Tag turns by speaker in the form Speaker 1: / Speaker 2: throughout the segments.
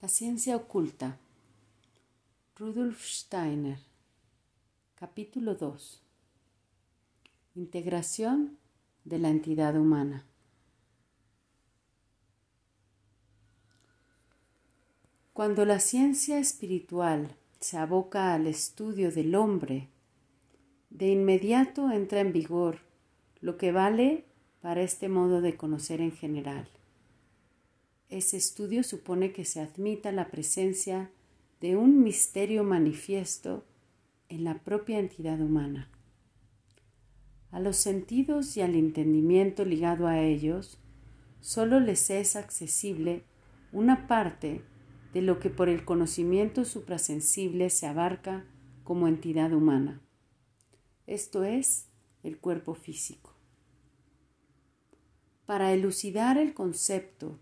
Speaker 1: La ciencia oculta. Rudolf Steiner. Capítulo 2. Integración de la entidad humana. Cuando la ciencia espiritual se aboca al estudio del hombre, de inmediato entra en vigor lo que vale para este modo de conocer en general ese estudio supone que se admita la presencia de un misterio manifiesto en la propia entidad humana. A los sentidos y al entendimiento ligado a ellos, solo les es accesible una parte de lo que por el conocimiento suprasensible se abarca como entidad humana. Esto es el cuerpo físico. Para elucidar el concepto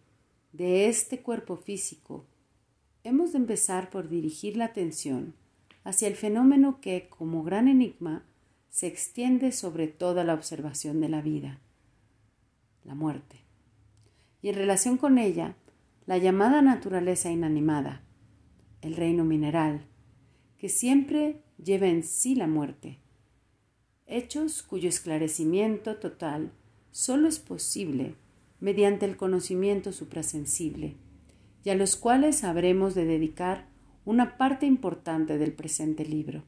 Speaker 1: de este cuerpo físico, hemos de empezar por dirigir la atención hacia el fenómeno que, como gran enigma, se extiende sobre toda la observación de la vida, la muerte. Y en relación con ella, la llamada naturaleza inanimada, el reino mineral, que siempre lleva en sí la muerte, hechos cuyo esclarecimiento total solo es posible mediante el conocimiento suprasensible, y a los cuales habremos de dedicar una parte importante del presente libro.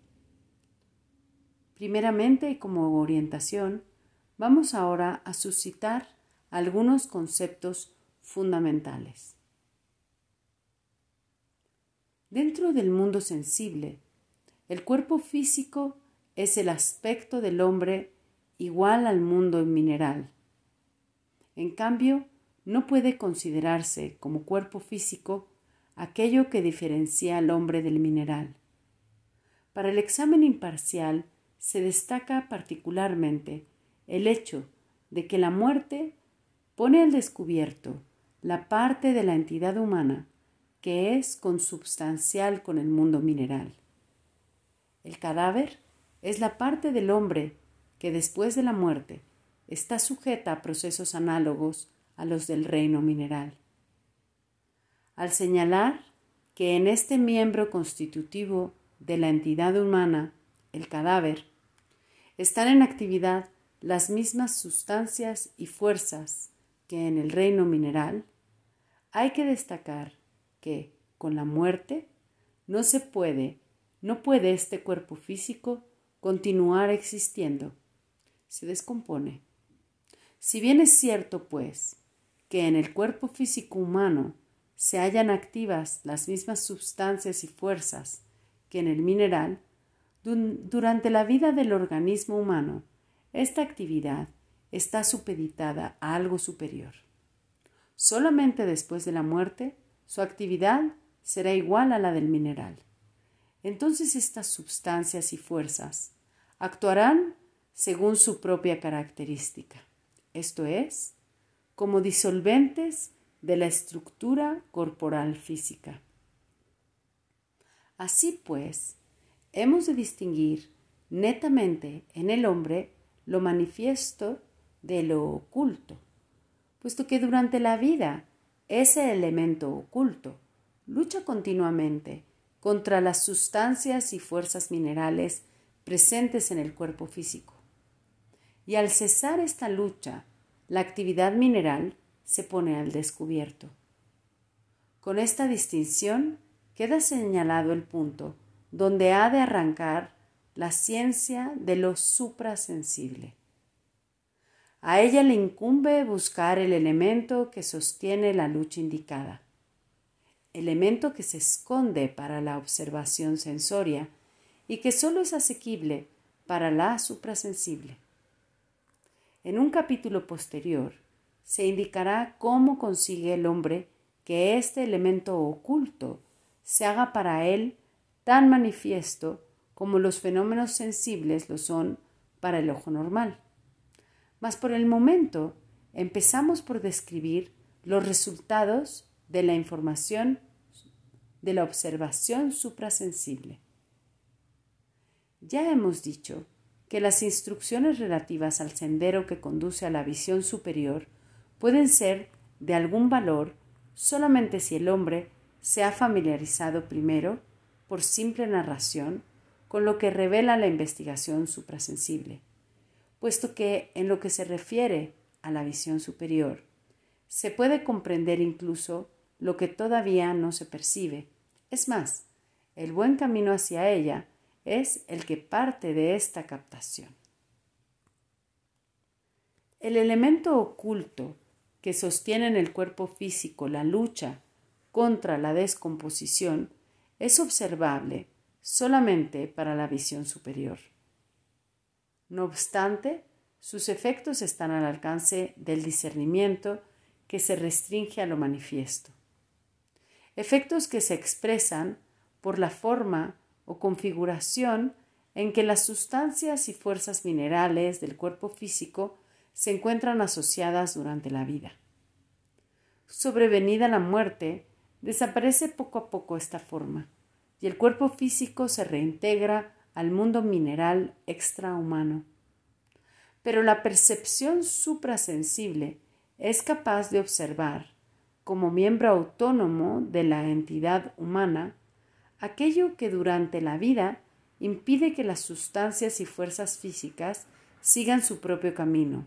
Speaker 1: Primeramente y como orientación, vamos ahora a suscitar algunos conceptos fundamentales. Dentro del mundo sensible, el cuerpo físico es el aspecto del hombre igual al mundo mineral en cambio, no puede considerarse como cuerpo físico aquello que diferencia al hombre del mineral. Para el examen imparcial se destaca particularmente el hecho de que la muerte pone al descubierto la parte de la entidad humana que es consubstancial con el mundo mineral. El cadáver es la parte del hombre que después de la muerte está sujeta a procesos análogos a los del reino mineral. Al señalar que en este miembro constitutivo de la entidad humana, el cadáver, están en actividad las mismas sustancias y fuerzas que en el reino mineral, hay que destacar que con la muerte no se puede, no puede este cuerpo físico continuar existiendo, se descompone. Si bien es cierto, pues, que en el cuerpo físico humano se hallan activas las mismas sustancias y fuerzas que en el mineral, durante la vida del organismo humano, esta actividad está supeditada a algo superior. Solamente después de la muerte, su actividad será igual a la del mineral. Entonces estas sustancias y fuerzas actuarán según su propia característica esto es, como disolventes de la estructura corporal física. Así pues, hemos de distinguir netamente en el hombre lo manifiesto de lo oculto, puesto que durante la vida ese elemento oculto lucha continuamente contra las sustancias y fuerzas minerales presentes en el cuerpo físico. Y al cesar esta lucha la actividad mineral se pone al descubierto. Con esta distinción queda señalado el punto donde ha de arrancar la ciencia de lo suprasensible. A ella le incumbe buscar el elemento que sostiene la lucha indicada, elemento que se esconde para la observación sensoria y que sólo es asequible para la suprasensible. En un capítulo posterior se indicará cómo consigue el hombre que este elemento oculto se haga para él tan manifiesto como los fenómenos sensibles lo son para el ojo normal. Mas por el momento empezamos por describir los resultados de la información de la observación suprasensible. Ya hemos dicho que las instrucciones relativas al sendero que conduce a la visión superior pueden ser de algún valor solamente si el hombre se ha familiarizado primero, por simple narración, con lo que revela la investigación suprasensible, puesto que en lo que se refiere a la visión superior, se puede comprender incluso lo que todavía no se percibe. Es más, el buen camino hacia ella es el que parte de esta captación. El elemento oculto que sostiene en el cuerpo físico la lucha contra la descomposición es observable solamente para la visión superior. No obstante, sus efectos están al alcance del discernimiento que se restringe a lo manifiesto. Efectos que se expresan por la forma o configuración en que las sustancias y fuerzas minerales del cuerpo físico se encuentran asociadas durante la vida. Sobrevenida la muerte, desaparece poco a poco esta forma, y el cuerpo físico se reintegra al mundo mineral extrahumano. Pero la percepción suprasensible es capaz de observar, como miembro autónomo de la entidad humana, aquello que durante la vida impide que las sustancias y fuerzas físicas sigan su propio camino,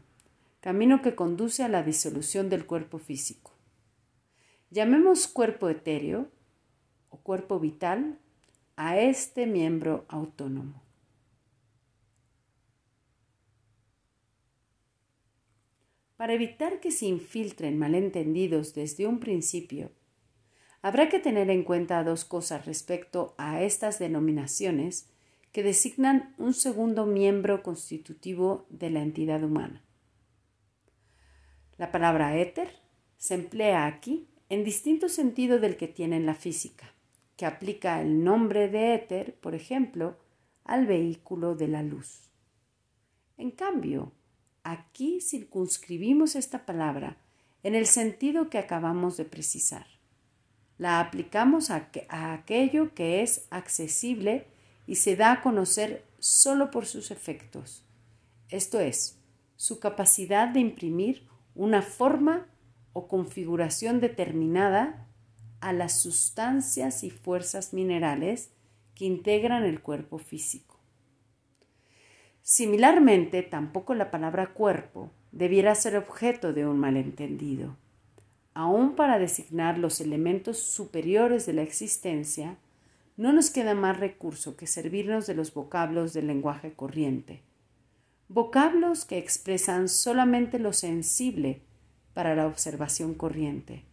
Speaker 1: camino que conduce a la disolución del cuerpo físico. Llamemos cuerpo etéreo o cuerpo vital a este miembro autónomo. Para evitar que se infiltren malentendidos desde un principio, habrá que tener en cuenta dos cosas respecto a estas denominaciones que designan un segundo miembro constitutivo de la entidad humana. La palabra éter se emplea aquí en distinto sentido del que tiene en la física, que aplica el nombre de éter, por ejemplo, al vehículo de la luz. En cambio, Aquí circunscribimos esta palabra en el sentido que acabamos de precisar. La aplicamos a, aquello que es accesible y se da a conocer solo por sus efectos, esto es, su capacidad de imprimir una forma o configuración determinada a las sustancias y fuerzas minerales que integran el cuerpo físico. Similarmente, tampoco la palabra cuerpo debiera ser objeto de un malentendido. Aún para designar los elementos superiores de la existencia, no nos queda más recurso que servirnos de los vocablos del lenguaje corriente. Vocablos que expresan solamente lo sensible para la observación corriente.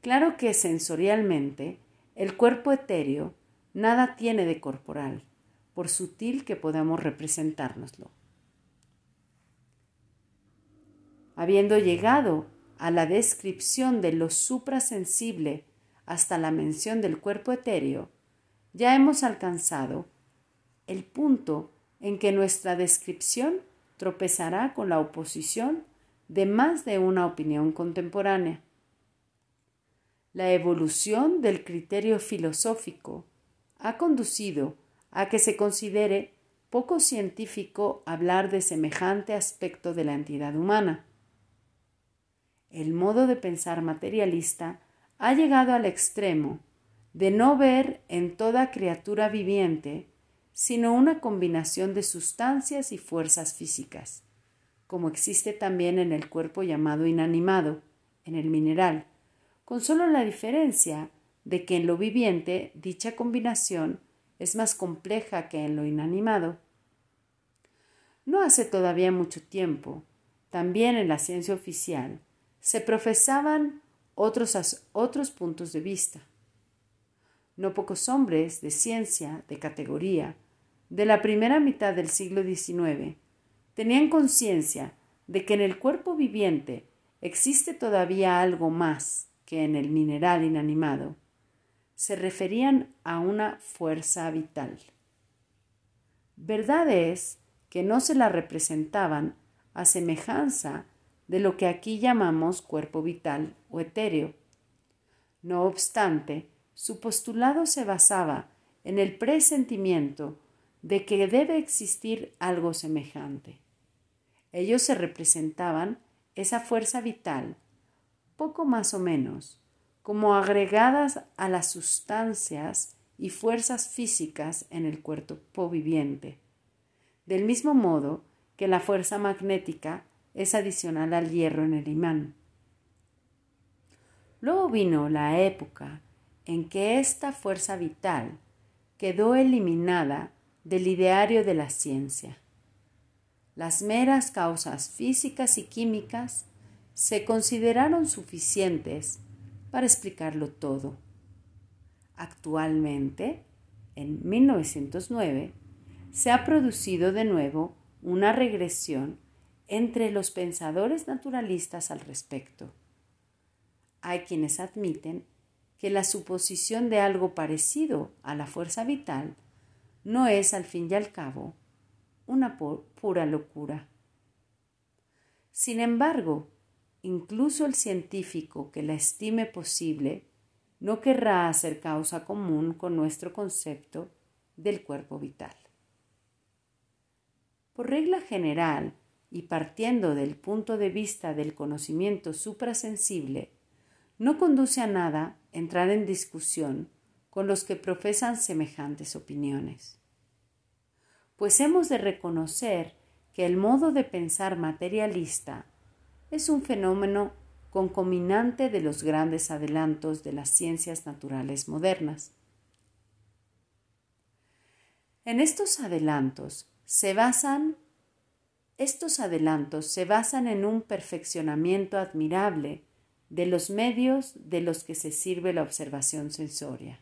Speaker 1: Claro que sensorialmente el cuerpo etéreo nada tiene de corporal por sutil que podamos representárnoslo. Habiendo llegado a la descripción de lo suprasensible hasta la mención del cuerpo etéreo, ya hemos alcanzado el punto en que nuestra descripción tropezará con la oposición de más de una opinión contemporánea. La evolución del criterio filosófico ha conducido a que se considere poco científico hablar de semejante aspecto de la entidad humana. El modo de pensar materialista ha llegado al extremo de no ver en toda criatura viviente sino una combinación de sustancias y fuerzas físicas, como existe también en el cuerpo llamado inanimado, en el mineral, con solo la diferencia de que en lo viviente dicha combinación es más compleja que en lo inanimado. No hace todavía mucho tiempo, también en la ciencia oficial, se profesaban otros, otros puntos de vista. No pocos hombres de ciencia, de categoría, de la primera mitad del siglo XIX, tenían conciencia de que en el cuerpo viviente existe todavía algo más que en el mineral inanimado se referían a una fuerza vital. Verdad es que no se la representaban a semejanza de lo que aquí llamamos cuerpo vital o etéreo. No obstante, su postulado se basaba en el presentimiento de que debe existir algo semejante. Ellos se representaban esa fuerza vital, poco más o menos, como agregadas a las sustancias y fuerzas físicas en el cuerpo viviente, del mismo modo que la fuerza magnética es adicional al hierro en el imán. Luego vino la época en que esta fuerza vital quedó eliminada del ideario de la ciencia. Las meras causas físicas y químicas se consideraron suficientes para explicarlo todo. Actualmente, en 1909, se ha producido de nuevo una regresión entre los pensadores naturalistas al respecto. Hay quienes admiten que la suposición de algo parecido a la fuerza vital no es al fin y al cabo una pura locura. Sin embargo, incluso el científico que la estime posible no querrá hacer causa común con nuestro concepto del cuerpo vital. Por regla general, y partiendo del punto de vista del conocimiento suprasensible, no conduce a nada entrar en discusión con los que profesan semejantes opiniones. Pues hemos de reconocer que el modo de pensar materialista es un fenómeno concominante de los grandes adelantos de las ciencias naturales modernas. En estos adelantos se basan estos adelantos se basan en un perfeccionamiento admirable de los medios de los que se sirve la observación sensoria.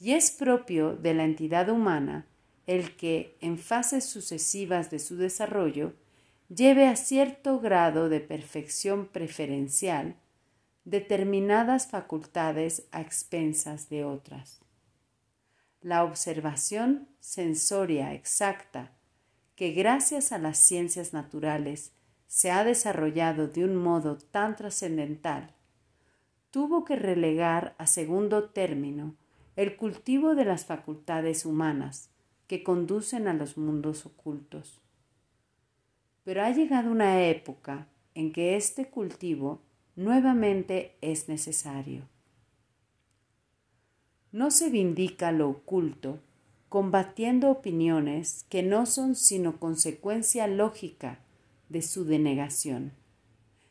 Speaker 1: Y es propio de la entidad humana el que, en fases sucesivas de su desarrollo, lleve a cierto grado de perfección preferencial determinadas facultades a expensas de otras. La observación sensoria exacta, que gracias a las ciencias naturales se ha desarrollado de un modo tan trascendental, tuvo que relegar a segundo término el cultivo de las facultades humanas que conducen a los mundos ocultos. Pero ha llegado una época en que este cultivo nuevamente es necesario. No se vindica lo oculto combatiendo opiniones que no son sino consecuencia lógica de su denegación,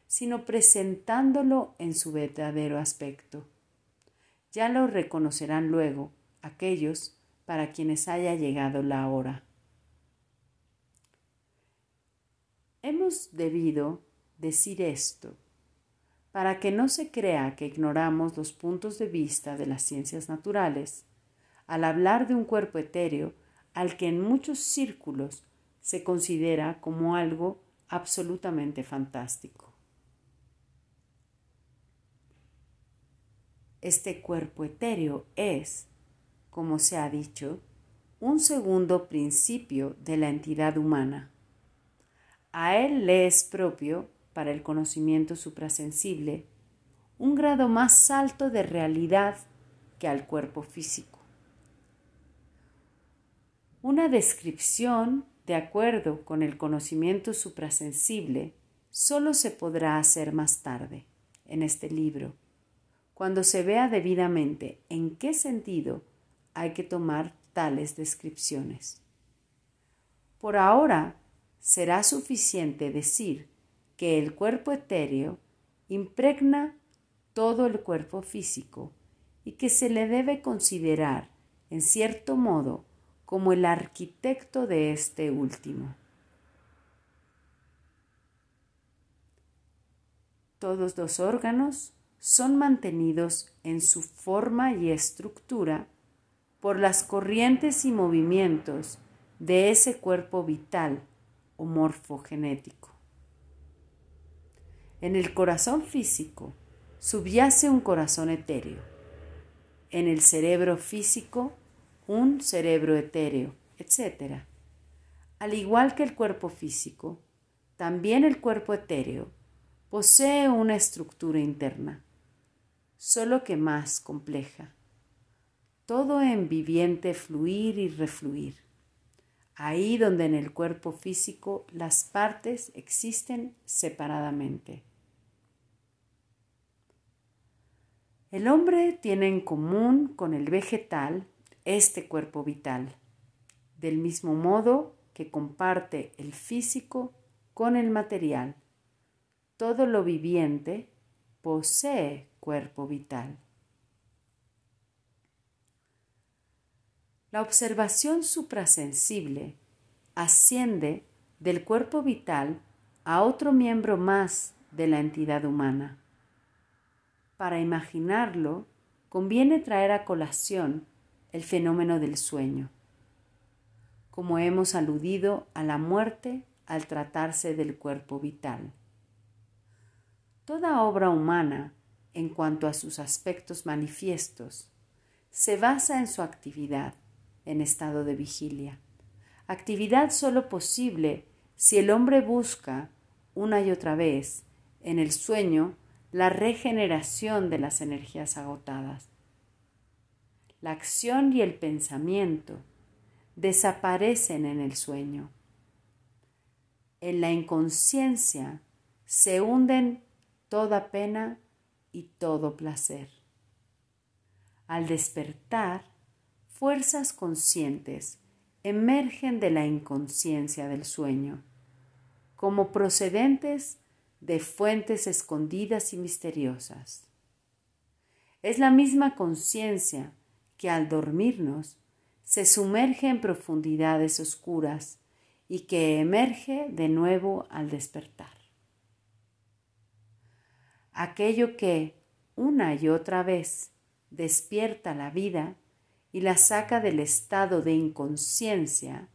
Speaker 1: sino presentándolo en su verdadero aspecto. Ya lo reconocerán luego aquellos para quienes haya llegado la hora. Hemos debido decir esto para que no se crea que ignoramos los puntos de vista de las ciencias naturales al hablar de un cuerpo etéreo al que en muchos círculos se considera como algo absolutamente fantástico. Este cuerpo etéreo es, como se ha dicho, un segundo principio de la entidad humana a él le es propio, para el conocimiento suprasensible, un grado más alto de realidad que al cuerpo físico. Una descripción, de acuerdo con el conocimiento suprasensible, solo se podrá hacer más tarde, en este libro, cuando se vea debidamente en qué sentido hay que tomar tales descripciones. Por ahora será suficiente decir que el cuerpo etéreo impregna todo el cuerpo físico y que se le debe considerar, en cierto modo, como el arquitecto de este último. Todos los órganos son mantenidos en su forma y estructura por las corrientes y movimientos de ese cuerpo vital o morfogenético. En el corazón físico subyace un corazón etéreo. En el cerebro físico, un cerebro etéreo, etc. Al igual que el cuerpo físico, también el cuerpo etéreo posee una estructura interna, solo que más compleja. Todo en viviente fluir y refluir ahí donde en el cuerpo físico las partes existen separadamente. El hombre tiene en común con el vegetal este cuerpo vital, del mismo modo que comparte el físico con el material. Todo lo viviente posee cuerpo vital. La observación suprasensible asciende del cuerpo vital a otro miembro más de la entidad humana. Para imaginarlo, conviene traer a colación el fenómeno del sueño. Como hemos aludido a la muerte al tratarse del cuerpo vital. Toda obra humana, en cuanto a sus aspectos manifiestos, se basa en su actividad en estado de vigilia. Actividad solo posible si el hombre busca una y otra vez en el sueño la regeneración de las energías agotadas. La acción y el pensamiento desaparecen en el sueño. En la inconsciencia se hunden toda pena y todo placer. Al despertar, fuerzas conscientes emergen de la inconsciencia del sueño, como procedentes de fuentes escondidas y misteriosas. Es la misma conciencia que al dormirnos se sumerge en profundidades oscuras y que emerge de nuevo al despertar. Aquello que una y otra vez despierta la vida y la saca del estado de inconsciencia,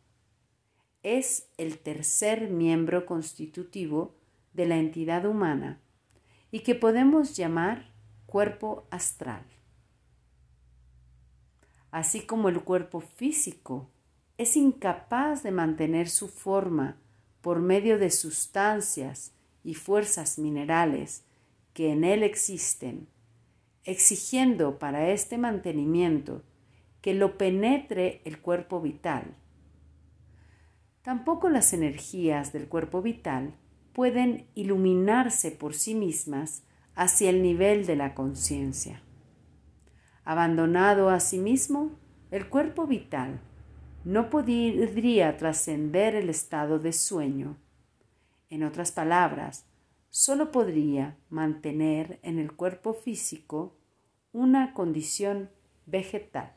Speaker 1: es el tercer miembro constitutivo de la entidad humana y que podemos llamar cuerpo astral. Así como el cuerpo físico es incapaz de mantener su forma por medio de sustancias y fuerzas minerales que en él existen, exigiendo para este mantenimiento que lo penetre el cuerpo vital. Tampoco las energías del cuerpo vital pueden iluminarse por sí mismas hacia el nivel de la conciencia. Abandonado a sí mismo, el cuerpo vital no podría trascender el estado de sueño. En otras palabras, solo podría mantener en el cuerpo físico una condición vegetal.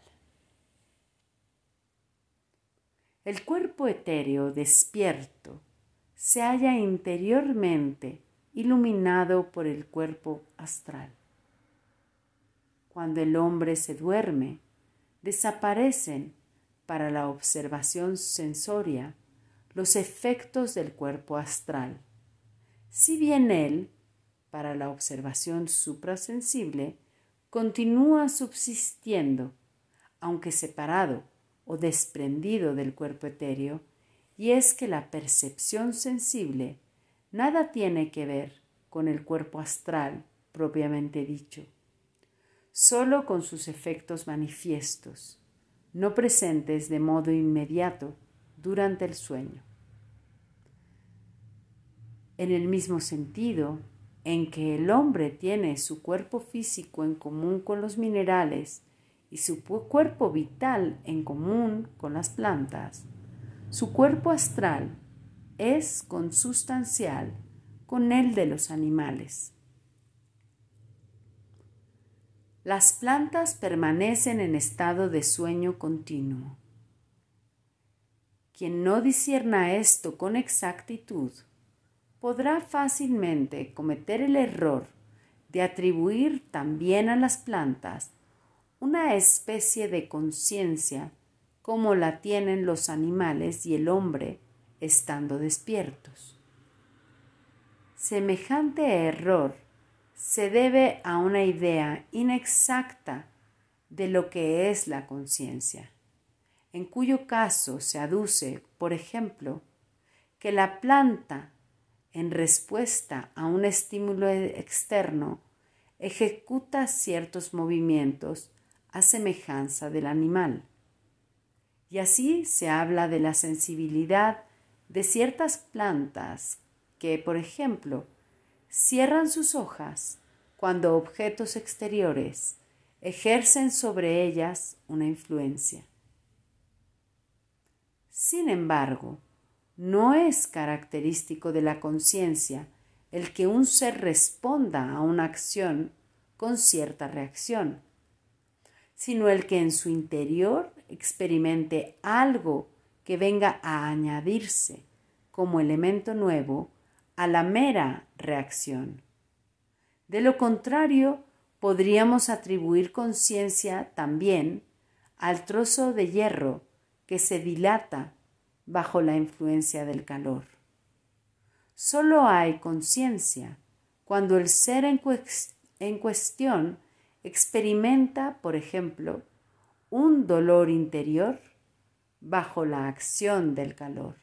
Speaker 1: El cuerpo etéreo despierto se halla interiormente iluminado por el cuerpo astral. Cuando el hombre se duerme, desaparecen para la observación sensoria los efectos del cuerpo astral. Si bien él, para la observación suprasensible, continúa subsistiendo, aunque separado o desprendido del cuerpo etéreo, y es que la percepción sensible nada tiene que ver con el cuerpo astral propiamente dicho, solo con sus efectos manifiestos, no presentes de modo inmediato durante el sueño. En el mismo sentido en que el hombre tiene su cuerpo físico en común con los minerales y su cuerpo vital en común con las plantas, su cuerpo astral es consustancial con el de los animales. Las plantas permanecen en estado de sueño continuo. Quien no discierna esto con exactitud podrá fácilmente cometer el error de atribuir también a las plantas una especie de conciencia como la tienen los animales y el hombre estando despiertos. Semejante error se debe a una idea inexacta de lo que es la conciencia, en cuyo caso se aduce, por ejemplo, que la planta, en respuesta a un estímulo externo, ejecuta ciertos movimientos a semejanza del animal. Y así se habla de la sensibilidad de ciertas plantas que, por ejemplo, cierran sus hojas cuando objetos exteriores ejercen sobre ellas una influencia. Sin embargo, no es característico de la conciencia el que un ser responda a una acción con cierta reacción, sino el que en su interior experimente algo que venga a añadirse como elemento nuevo a la mera reacción. De lo contrario, podríamos atribuir conciencia también al trozo de hierro que se dilata bajo la influencia del calor. Solo hay conciencia cuando el ser en, en cuestión experimenta, por ejemplo, un dolor interior bajo la acción del calor.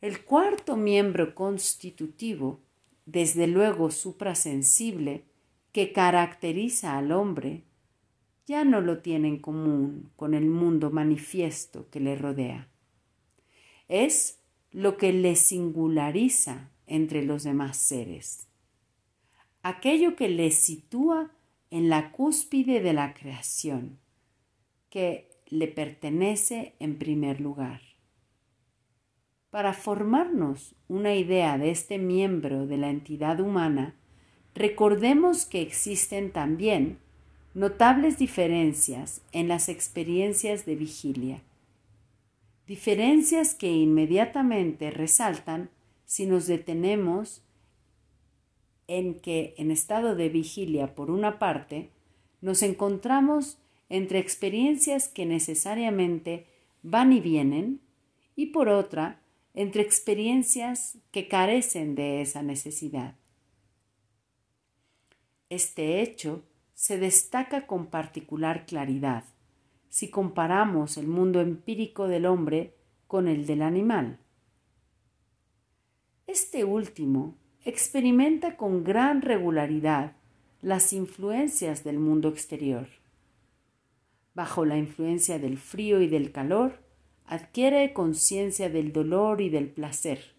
Speaker 1: El cuarto miembro constitutivo, desde luego suprasensible, que caracteriza al hombre, ya no lo tiene en común con el mundo manifiesto que le rodea. Es lo que le singulariza entre los demás seres. Aquello que le sitúa en la cúspide de la creación, que le pertenece en primer lugar. Para formarnos una idea de este miembro de la entidad humana, recordemos que existen también notables diferencias en las experiencias de vigilia. Diferencias que inmediatamente resaltan si nos detenemos en que en estado de vigilia, por una parte, nos encontramos entre experiencias que necesariamente van y vienen, y por otra, entre experiencias que carecen de esa necesidad. Este hecho se destaca con particular claridad si comparamos el mundo empírico del hombre con el del animal. Este último experimenta con gran regularidad las influencias del mundo exterior. Bajo la influencia del frío y del calor, adquiere conciencia del dolor y del placer.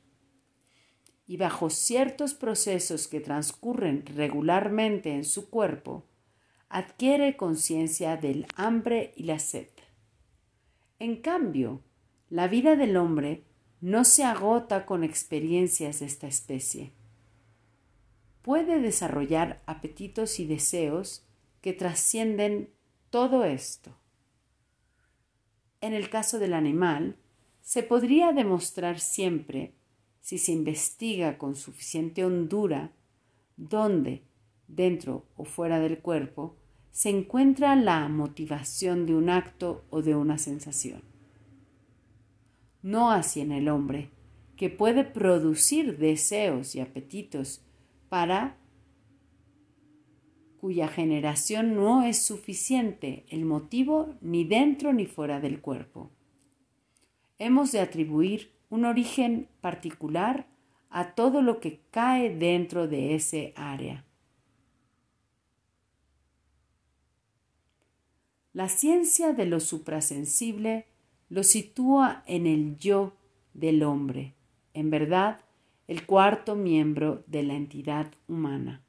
Speaker 1: Y bajo ciertos procesos que transcurren regularmente en su cuerpo, adquiere conciencia del hambre y la sed. En cambio, la vida del hombre no se agota con experiencias de esta especie. Puede desarrollar apetitos y deseos que trascienden todo esto. En el caso del animal, se podría demostrar siempre, si se investiga con suficiente hondura, dónde, dentro o fuera del cuerpo, se encuentra la motivación de un acto o de una sensación. No así en el hombre, que puede producir deseos y apetitos para cuya generación no es suficiente el motivo ni dentro ni fuera del cuerpo. Hemos de atribuir un origen particular a todo lo que cae dentro de ese área. La ciencia de lo suprasensible lo sitúa en el yo del hombre, en verdad, el cuarto miembro de la entidad humana.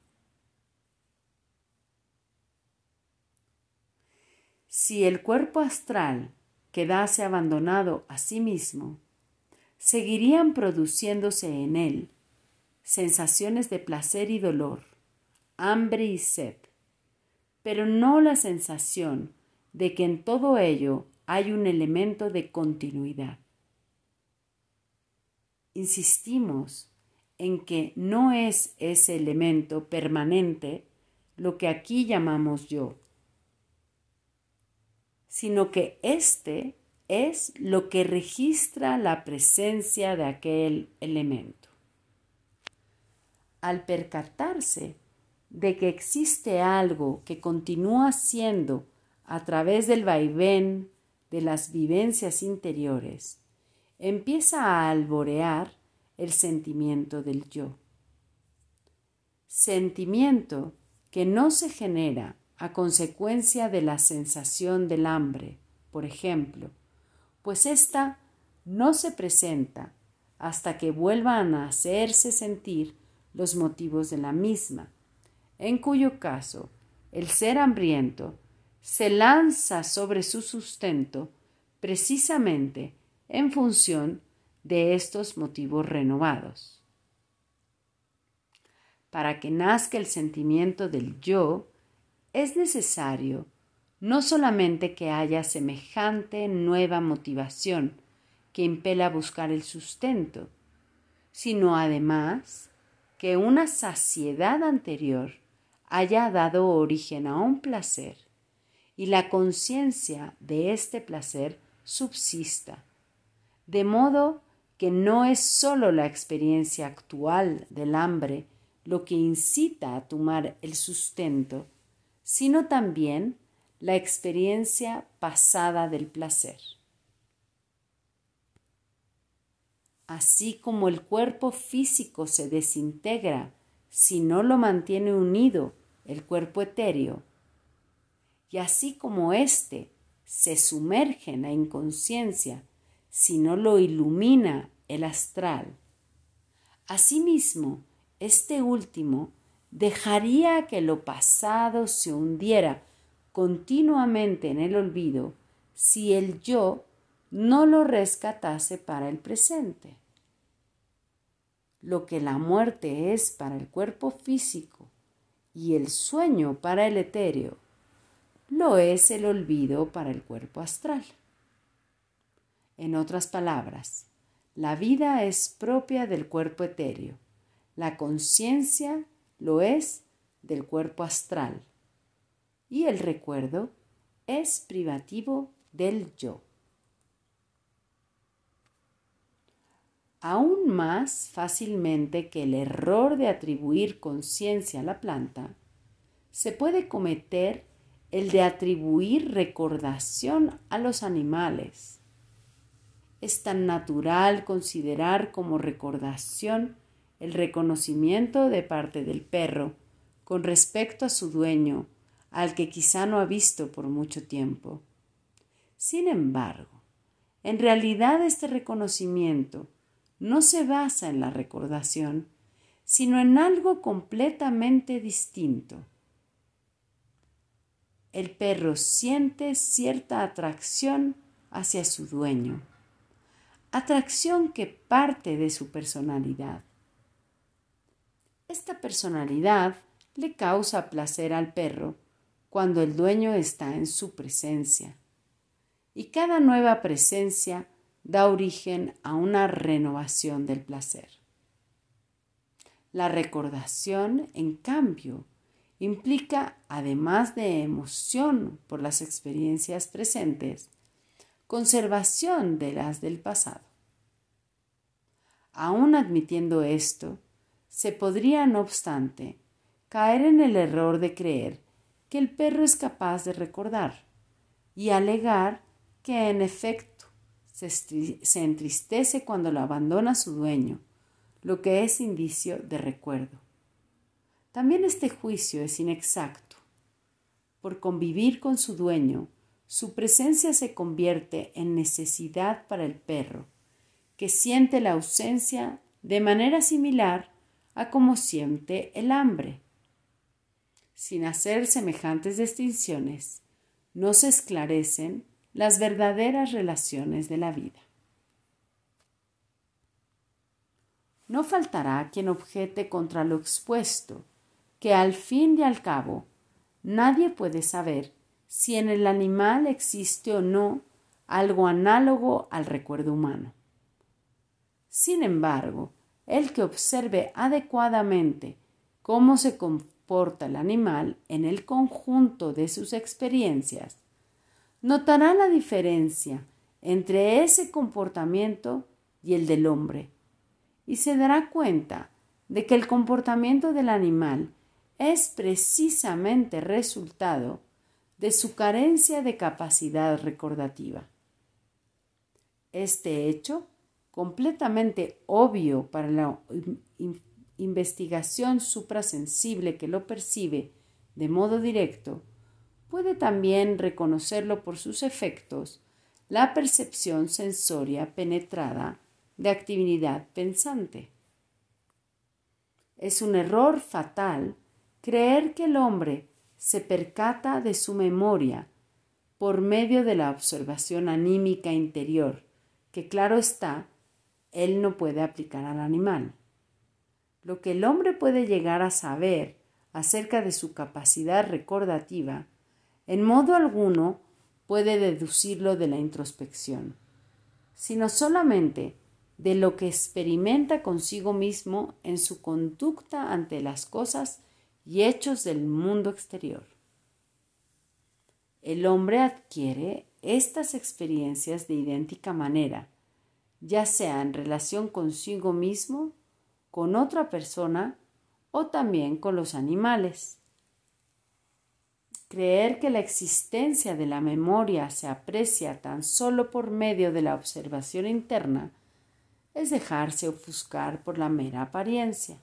Speaker 1: Si el cuerpo astral quedase abandonado a sí mismo, seguirían produciéndose en él sensaciones de placer y dolor, hambre y sed, pero no la sensación de que en todo ello hay un elemento de continuidad. Insistimos en que no es ese elemento permanente lo que aquí llamamos yo, sino que éste es lo que registra la presencia de aquel elemento. Al percatarse de que existe algo que continúa siendo a través del vaivén de las vivencias interiores, empieza a alborear el sentimiento del yo. Sentimiento que no se genera a consecuencia de la sensación del hambre, por ejemplo, pues ésta no se presenta hasta que vuelvan a hacerse sentir los motivos de la misma, en cuyo caso el ser hambriento se lanza sobre su sustento precisamente en función de estos motivos renovados. Para que nazca el sentimiento del yo, es necesario no solamente que haya semejante nueva motivación que impela a buscar el sustento, sino además que una saciedad anterior haya dado origen a un placer y la conciencia de este placer subsista, de modo que no es sólo la experiencia actual del hambre lo que incita a tomar el sustento, sino también la experiencia pasada del placer. Así como el cuerpo físico se desintegra si no lo mantiene unido el cuerpo etéreo, y así como éste se sumerge en la inconsciencia si no lo ilumina el astral, asimismo, este último dejaría que lo pasado se hundiera continuamente en el olvido si el yo no lo rescatase para el presente. Lo que la muerte es para el cuerpo físico y el sueño para el etéreo, lo es el olvido para el cuerpo astral. En otras palabras, la vida es propia del cuerpo etéreo, la conciencia lo es del cuerpo astral y el recuerdo es privativo del yo. Aún más fácilmente que el error de atribuir conciencia a la planta, se puede cometer el de atribuir recordación a los animales. Es tan natural considerar como recordación el reconocimiento de parte del perro con respecto a su dueño, al que quizá no ha visto por mucho tiempo. Sin embargo, en realidad este reconocimiento no se basa en la recordación, sino en algo completamente distinto. El perro siente cierta atracción hacia su dueño, atracción que parte de su personalidad. Esta personalidad le causa placer al perro cuando el dueño está en su presencia. Y cada nueva presencia da origen a una renovación del placer. La recordación, en cambio, implica, además de emoción por las experiencias presentes, conservación de las del pasado. Aún admitiendo esto, se podría, no obstante, caer en el error de creer que el perro es capaz de recordar y alegar que en efecto se, entristece cuando lo abandona su dueño, lo que es indicio de recuerdo. También este juicio es inexacto. Por convivir con su dueño, su presencia se convierte en necesidad para el perro, que siente la ausencia de manera similar a como siente el hambre. Sin hacer semejantes distinciones, no se esclarecen las verdaderas relaciones de la vida. No faltará quien objete contra lo expuesto, que al fin y al cabo nadie puede saber si en el animal existe o no algo análogo al recuerdo humano. Sin embargo, el que observe adecuadamente cómo se comporta el animal en el conjunto de sus experiencias, notará la diferencia entre ese comportamiento y el del hombre y se dará cuenta de que el comportamiento del animal es precisamente resultado de su carencia de capacidad recordativa. Este hecho completamente obvio para la investigación suprasensible que lo percibe de modo directo, puede también reconocerlo por sus efectos la percepción sensoria penetrada de actividad pensante. Es un error fatal creer que el hombre se percata de su memoria por medio de la observación anímica interior, que claro está, él no puede aplicar al animal. Lo que el hombre puede llegar a saber acerca de su capacidad recordativa, en modo alguno puede deducirlo de la introspección, sino solamente de lo que experimenta consigo mismo en su conducta ante las cosas y hechos del mundo exterior. El hombre adquiere estas experiencias de idéntica manera, ya sea en relación consigo mismo, con otra persona o también con los animales. Creer que la existencia de la memoria se aprecia tan solo por medio de la observación interna es dejarse ofuscar por la mera apariencia.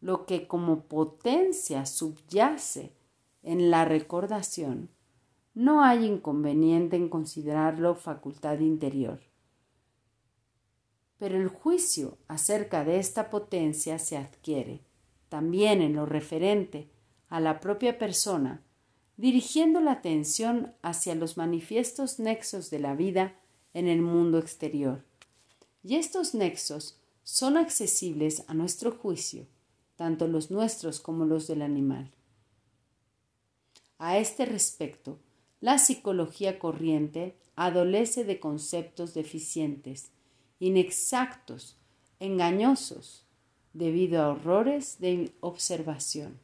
Speaker 1: Lo que como potencia subyace en la recordación, no hay inconveniente en considerarlo facultad interior. Pero el juicio acerca de esta potencia se adquiere también en lo referente a la propia persona, dirigiendo la atención hacia los manifiestos nexos de la vida en el mundo exterior. Y estos nexos son accesibles a nuestro juicio, tanto los nuestros como los del animal. A este respecto, la psicología corriente adolece de conceptos deficientes, inexactos, engañosos, debido a horrores de observación.